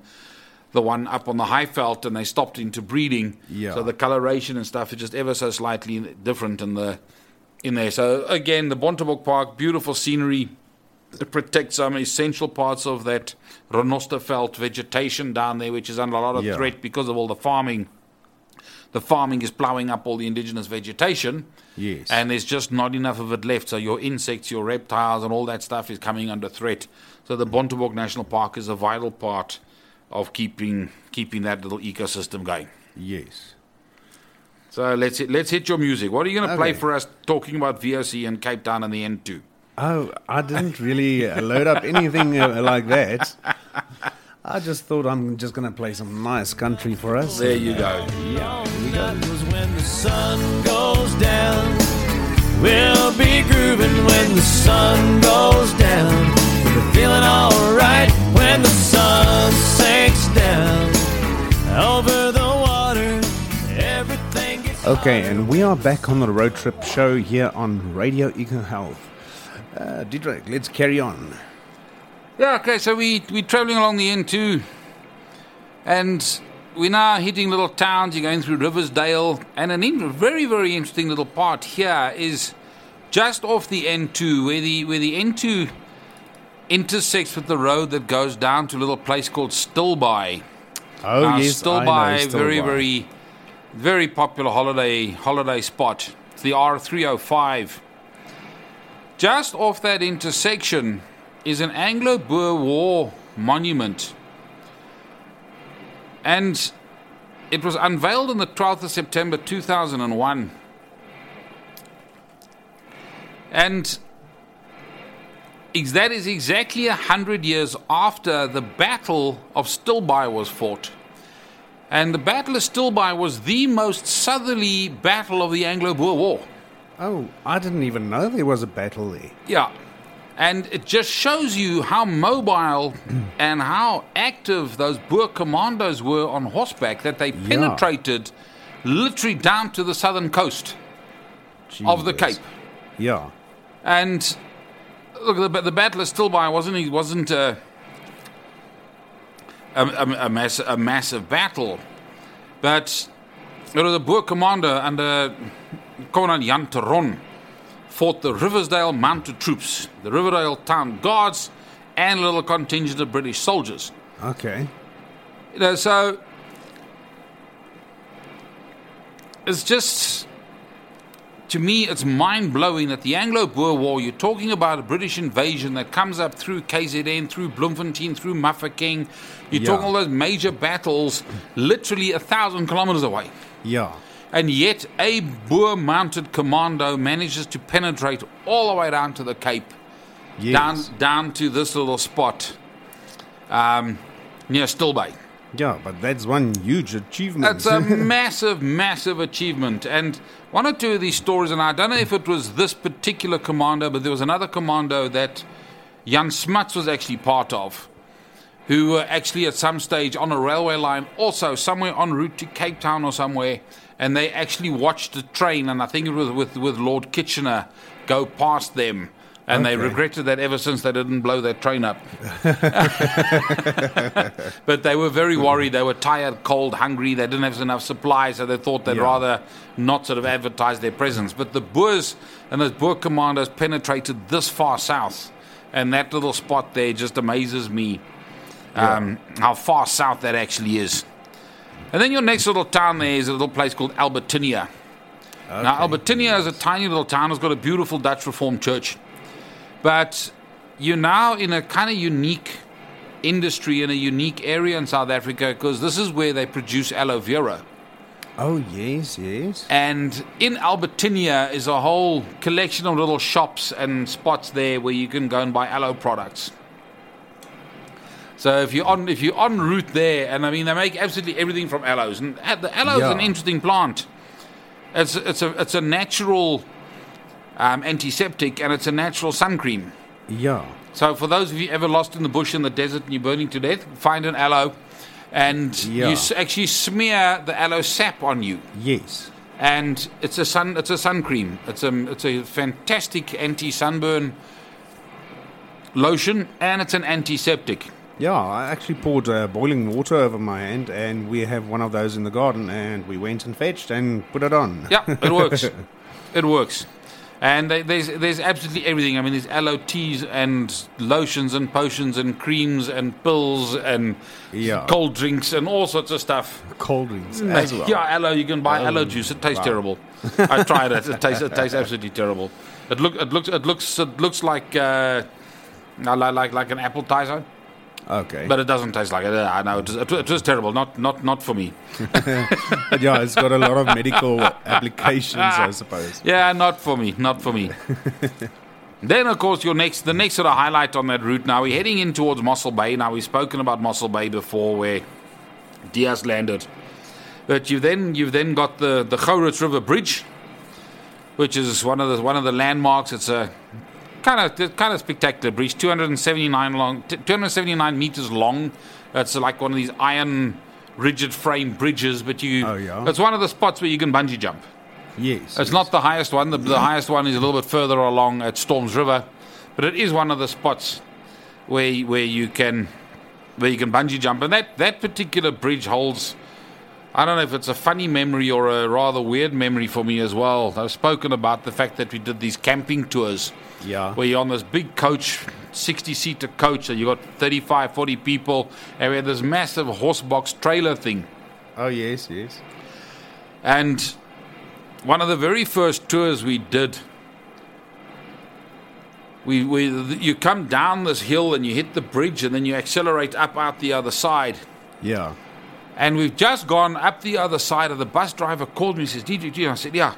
the one up on the high Highveld, and they stopped into breeding. Yeah. So the coloration and stuff is just ever so slightly different in the in there. So again, the Bontebok Park, beautiful scenery. It protects some essential parts of that Renosterveld vegetation down there, which is under a lot of Yeah. threat because of all the farming. The farming is ploughing up all the indigenous vegetation. Yes. And there's just not enough of it left. So your insects, your reptiles, and all that stuff is coming under threat. So the Bontebok National Park is a vital part of keeping keeping that little ecosystem going. yes. So let's hit, let's hit your music. What are you going to play for us talking about VOC and Cape Town and the N2? Oh, I didn't really load up anything uh, like that. (laughs) I just thought I'm just going to play some nice country for us. There you go. That was when the sun goes down. We'll be grooving when the sun goes down. We're feeling alright when the sun sinks down. Over the water, everything gets Okay, and we are back on the road trip show here on Radio Eco Health. Uh, Diedrich, let's carry on. Yeah, okay, so we, we're traveling along the N2, and we're now hitting little towns. You're going through Riversdale, and an in- very, very interesting little part here is just off the N2, where the where the N2 intersects with the road that goes down to a little place called Stilbaai. Oh Now, yes, I know, Stilbaai, very, very, very popular holiday holiday spot. It's the R305. Just off that intersection is an Anglo-Boer War monument, and it was unveiled on the 12th of September 2001. And that is exactly a hundred years after the Battle of Stilbaai was fought. And the Battle of Stilbaai was the most southerly battle of the Anglo Boer War. Oh, I didn't even know there was a battle there. Yeah. And it just shows you how mobile (clears throat) and how active those Boer commandos were on horseback that they penetrated literally down to the southern coast of the Cape. Yeah. And look, the, the Battle Stilbaai, wasn't it wasn't a a, a, a, mass, a massive battle, but it was a Boer commander under Commandant Jan Theron fought the Riversdale Mounted Troops, the Riverdale Town Guards, and a little contingent of British soldiers. Okay. You know, so it's just to me, it's mind blowing that the Anglo Boer War, you're talking about a British invasion that comes up through KZN, through Bloemfontein, through Mafeking. You're Yeah. talking all those major battles literally a thousand kilometers away. Yeah. And yet, a Boer mounted commando manages to penetrate all the way down to the Cape, Yes. down, down to this little spot um, near Stillbay. Yeah, but that's one huge achievement. That's a (laughs) massive, massive achievement. And one or two of these stories, and I don't know if it was this particular commando, but there was another commando that Jan Smuts was actually part of, who were actually at some stage on a railway line, also somewhere en route to Cape Town or somewhere, and they actually watched the train, and I think it was with, with Lord Kitchener, go past them. And they regretted that ever since they didn't blow that train up. (laughs) But they were very worried. They were tired, cold, hungry. They didn't have enough supplies, so they thought they'd Yeah. rather not sort of advertise their presence. But the Boers and those Boer commandos penetrated this far south, and that little spot there just amazes me um, how far south that actually is. And then your next little town there is a little place called Albertinia. Now, Albertinia is a tiny little town. It's got a beautiful Dutch Reformed church. But you're now in a kind of unique industry in a unique area in South Africa because this is where they produce aloe vera. oh, yes, yes. And in Albertinia is a whole collection of little shops and spots there where you can go and buy aloe products. So if you're on if you're en route there, and I mean they make absolutely everything from aloes, and the aloe is an interesting plant. It's it's a it's a natural um, antiseptic and it's a natural sun cream. Yeah. So for those of you ever lost in the bush in the desert and you're burning to death, find an aloe, and Yeah. you s- actually smear the aloe sap on you Yes. and it's a sun it's a sun cream. It's a it's a fantastic anti sunburn lotion and it's an antiseptic. Yeah, I actually poured uh, boiling water over my hand, and we have one of those in the garden, and we went and fetched and put it on. Yeah, it works. (laughs) it works. And they- there's there's absolutely everything. I mean, there's aloe teas and lotions and potions and creams and pills and Yeah. cold drinks and all sorts of stuff. Cold drinks as well. Yeah, aloe. You can buy aloe juice. It tastes wow. terrible. (laughs) I tried it. It tastes it tastes absolutely terrible. It look it looks it looks it looks like uh, like like like an appetizer, Okay. but it doesn't taste like it. I know it was, it was terrible. Not not not for me. But (laughs) yeah, it's got a lot of medical applications, I suppose. (laughs) Yeah, not for me. Not for me. (laughs) then, of course, your next the next sort of highlight on that route. Now we're heading in towards Mossel Bay. Now we've spoken about Mossel Bay before, where Diaz landed. But you then you've then got the the Gouritz River Bridge, which is one of the one of the landmarks. It's a kind of kind of spectacular bridge, 279 long, 279 meters long. It's like one of these iron rigid frame bridges, but you Oh, yeah? it's one of the spots where you can bungee jump. Yes. It's not the highest one. The, the highest one is a little bit further along at Storms River, but it is one of the spots where where you can where you can bungee jump. And that that particular bridge holds I don't know if it's a funny memory or a rather weird memory for me as well. I've spoken about the fact that we did these camping tours Yeah. where you're on this big coach, 60 seater coach, and you got 35, 40 people, and we had this massive horse box trailer thing. Oh yes, yes. And one of the very first tours we did, we, we, you come down this hill and you hit the bridge, and then you accelerate up out the other side. Yeah. And we've just gone up the other side, and the bus driver called me and says, DJ, DJ. I said, Yeah.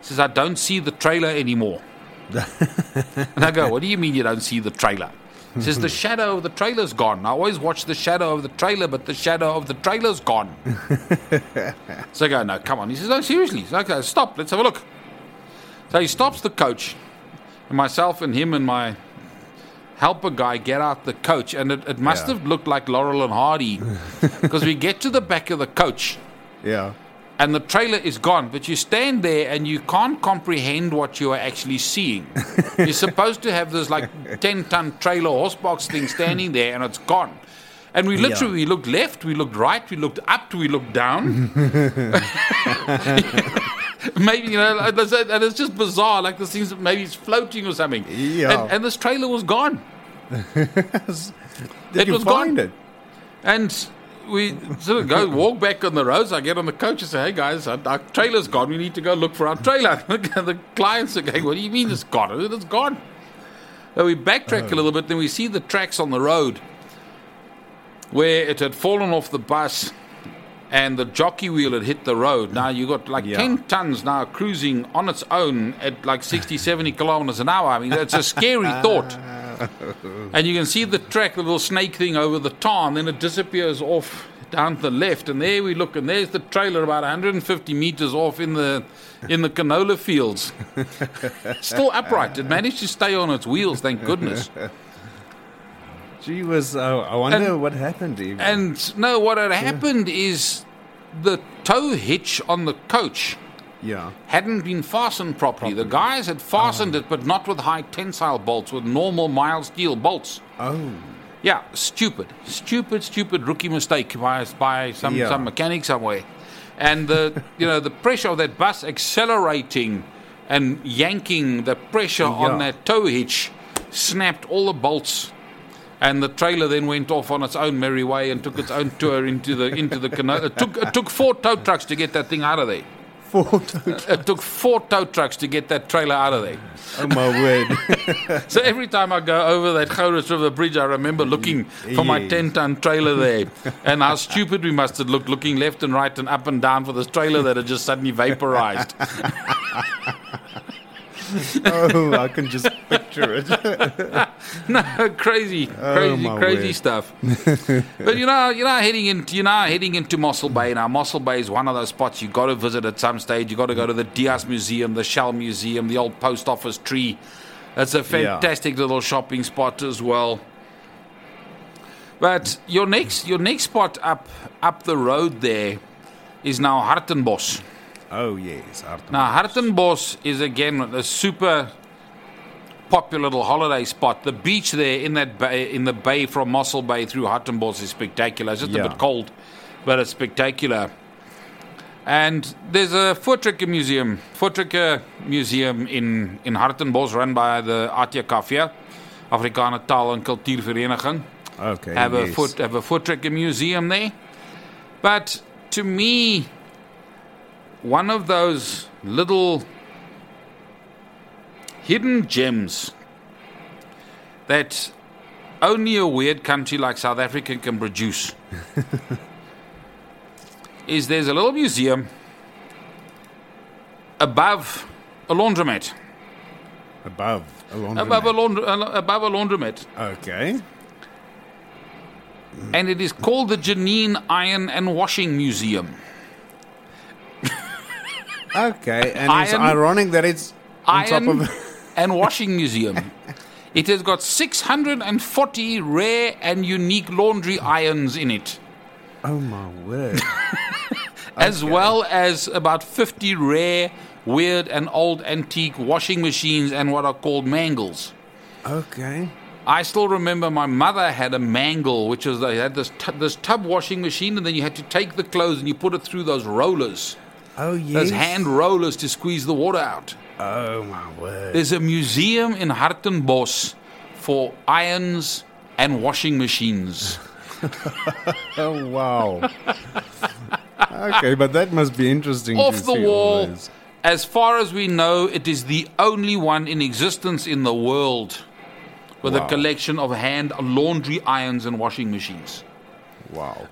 He says, I don't see the trailer anymore. (laughs) and I go, What do you mean you don't see the trailer? He says, The shadow of the trailer's gone. I always watch the shadow of the trailer, but the shadow of the trailer's gone. (laughs) so I go, No, come on. He says, No, seriously. So, okay, stop. Let's have a look. So he stops the coach, and myself and him and my helper guy get out the coach, and it, it must Yeah. have looked like Laurel and Hardy because we get to the back of the coach Yeah. And the trailer is gone, but you stand there and you can't comprehend what you are actually seeing. (laughs) You're supposed to have this like 10 ton trailer horsebox thing standing there and it's gone. And we literally we looked left, we looked right, we looked up, we looked down. (laughs) (laughs) maybe you know, and it's, and it's just bizarre. Like this thing's maybe it's floating or something. Yeah. And, and this trailer was gone. Did It you was find gone. it? And we sort of go walk back on the roads. I get on the coach and say, "Hey guys, our, our trailer's gone. We need to go look for our trailer." (laughs) the clients are going, "What do you mean it's gone? It's gone." So we backtrack a oh. little bit, then we see the tracks on the road where it had fallen off the bus and the jockey wheel had hit the road. Now you got like Yeah. 10 tons now cruising on its own at like 60, 70 kilometers an hour. I mean, that's a scary (laughs) thought. And you can see the track, the little snake thing over the tar, and then it disappears off down to the left. And there we look, and there's the trailer about 150 meters off in the in the canola fields. (laughs) Still upright. It managed to stay on its wheels, thank goodness. Gee was. Uh, I wonder And- what happened. Even. And no, what had happened is the tow hitch on the coach yeah. hadn't been fastened properly. The guys had fastened oh. it, but not with high tensile bolts, with normal mild steel bolts. Oh. Yeah, stupid, stupid, stupid rookie mistake by by some Yeah. some mechanic somewhere, and the (laughs) you know the pressure of that bus accelerating and yanking the pressure on that tow hitch snapped all the bolts. And the trailer then went off on its own merry way and took its own tour into the into the canal. It took it took four tow trucks to get that thing out of there. Four. (laughs) It took four tow trucks to get that trailer out of there. oh my word. (laughs) So every time I go over that Gouritz River Bridge, I remember looking for my Yes. 10 ton trailer (laughs) there. and how stupid we must have looked, looking left and right and up and down for this trailer that had just suddenly vaporized. oh, I can just picture it. (laughs) no, crazy, crazy, Oh, crazy word. stuff. (laughs) but you know, you know, heading into you know, heading into Mossel Bay now. Mossel Bay is one of those spots you got to visit at some stage. You got to go to the Diaz Museum, the Shell Museum, the old post office tree. It's a fantastic little shopping spot as well. But your next your next spot up up the road there is now Hartenbos. Oh yes. Artem. Now, Hartenbos is again a super popular little holiday spot. The beach there in that bay, in the bay from Mossel Bay through Hartenbos is spectacular. It's just a bit cold, but it's spectacular. And there's a Voortrekker museum, Voortrekker museum in in Hartenbos, run by the ATKV, Afrikaner Taal en Kultuurvereniging Okay. have a yes. foot have a Voortrekker museum there. But to me, one of those little hidden gems that only a weird country like South Africa can produce (laughs) is there's a little museum above a laundromat. above a laundromat. Above a, laundr- uh, above a laundromat. Okay. and it is called the Janine Iron and Washing Museum. Okay, and it's ironic that it's on top of. And Washing Museum. It has got 640 rare and unique laundry irons in it, Oh my word! (laughs) as well as about 50 rare, weird, and old antique washing machines and what are called mangles. Okay. I still remember my mother had a mangle, which was they had this tu- this tub washing machine, and then you had to take the clothes and you put it through those rollers, Oh yes. those hand rollers to squeeze the water out. Oh my word. There's a museum in Hartenbos for irons and washing machines. (laughs) Oh wow. okay, but that must be interesting. Off the wall. As far as we know, it is the only one in existence in the world with a collection of hand laundry irons and washing machines. Wow.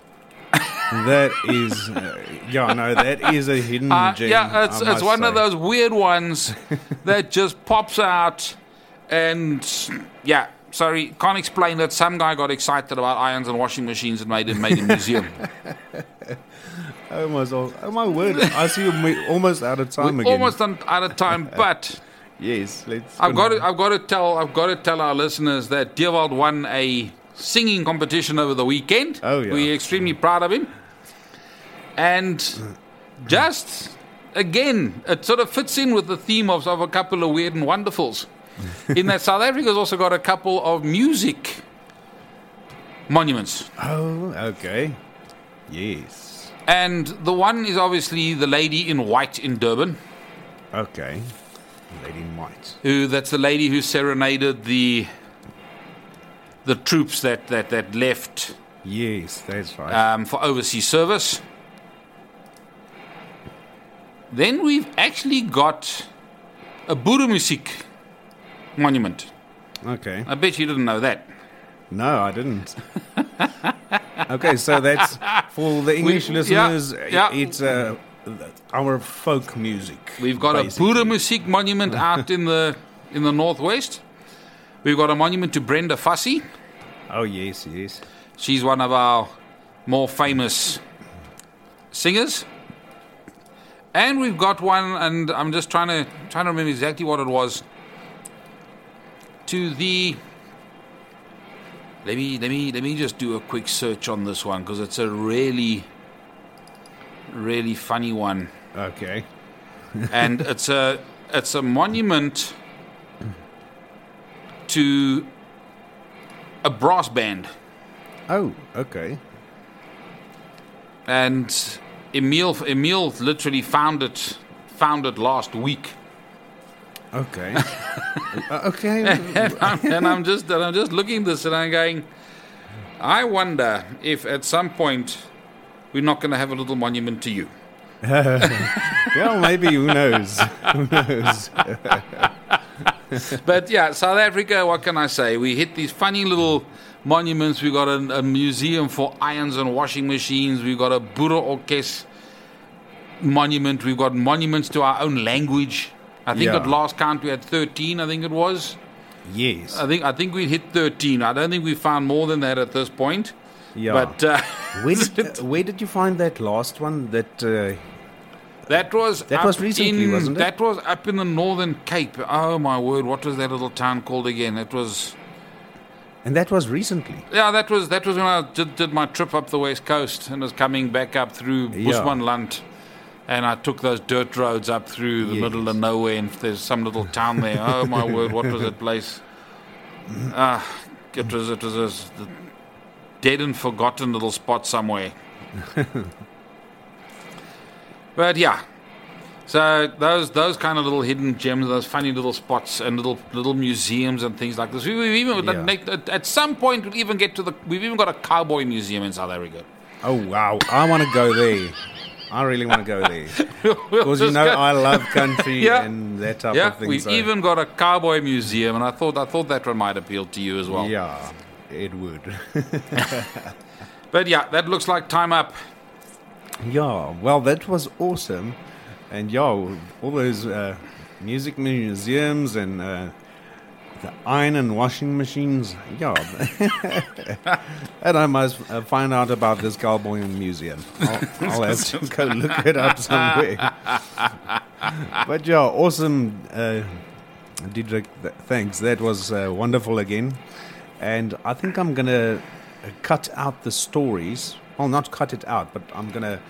That is, uh, yeah, no, that is a hidden Uh, gem. yeah, it's, it's one of those weird ones (laughs) that just pops out. And yeah, sorry, can't explain that. Some guy got excited about irons and washing machines and made it made a museum. (laughs) Almost, all, oh my word! I see we're almost out of time We're again. almost out of time, (laughs) but Yes, let's. I've got to, I've got to tell I've got to tell our listeners that Dierwald won a singing competition over the weekend. Oh, yeah. We're extremely proud of him. And just again, it sort of fits in with the theme of, of a couple of weird and wonderfuls. (laughs) in that South Africa's also got a couple of music monuments. Oh, okay. Yes. And the one is obviously the lady in white in Durban. Okay. Lady in White. who that's the lady who serenaded the the troops that that, that left Yes, that's right. um, for overseas service. Then we've actually got a Boere monument. okay. I bet you didn't know that. No, I didn't. (laughs) okay, so that's for the (laughs) English yeah, listeners. yeah. It's uh, our folk music. We've got basically. a Boeremusiek monument out in the in the northwest. We've got a monument to Brenda Fassie. Oh yes, yes. She's one of our more famous singers. And we've got one, and I'm just trying to trying to remember exactly what it was. To the let me let me let me just do a quick search on this one because it's a really really funny one, Okay. (laughs) and it's a it's a monument to a brass band. Oh, okay. and Emil Emil literally found it found it last week, Okay. (laughs) Uh, okay. and (laughs) I'm, and I'm just and I'm just looking at this and I'm going, I wonder if at some point we're not going to have a little monument to you. (laughs) well, maybe who knows? Who knows? (laughs) But yeah, South Africa. What can I say? We hit these funny little monuments. We got a, a museum for irons and washing machines. We got a Boere Orkes monument. We've got monuments to our own language. I think Yeah. at last count we had 13. I think it was. Yes. I think I think we hit 13. I don't think we found more than that at this point. yeah. But uh, (laughs) where (laughs) did, uh, where did you find that last one? That uh, that was That up was recently, in, wasn't it? That was up in the Northern Cape. Oh my word! What was that little town called again? It was and that was recently. yeah. That was that was when I did, did my trip up the west coast and was coming back up through Yeah. Bushmanland. And I took those dirt roads up through the Yes. middle of nowhere, and there's some little town there. Oh my (laughs) word! What was that place? Ah, it was it was a dead and forgotten little spot somewhere. (laughs) but yeah, so those those kind of little hidden gems, those funny little spots and little little museums and things like this. We, we even Yeah. at, at some point we'll even get to the. We've even got a cowboy museum in South Africa. Oh wow! I want to go there. I really want to go there (laughs) because you know I love country (laughs) Yeah. and that type yeah, of thing. we've so- even got a cowboy museum, and I thought I thought that one might appeal to you as well. yeah, it would. (laughs) But yeah, that looks like time up. Yeah, well, that was awesome, and yeah, all those uh, music museums and uh, the iron and washing machines. Yeah, (laughs) and I must uh, find out about this cowboy museum. I'll, I'll have to go look it up somewhere. (laughs) but yeah, awesome, uh, Diedrich. Th- thanks. That was uh, wonderful again. And I think I'm gonna uh, cut out the stories. Well, not cut it out, but I'm gonna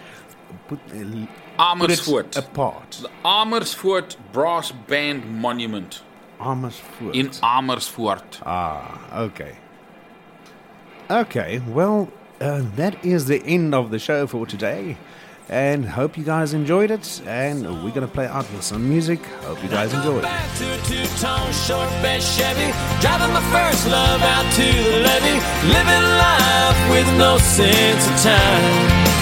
put, uh, put it Amersfoort. apart. The Amersfoort Brass Band Monument. Amersfoort. in Amersfoort. Ah, okay. Okay, well, uh, that is the end of the show for today. And hope you guys enjoyed it. And we're to play out with some music. Hope you guys enjoyed. Back to two-tone short Chevy, driving my first love out to the levee, living life with no sense of time.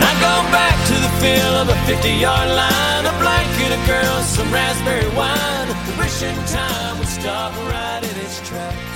I go back to the feel of a 50-yard line, a blanket, a girl, some raspberry wine, wishing time would stop right in its tracks.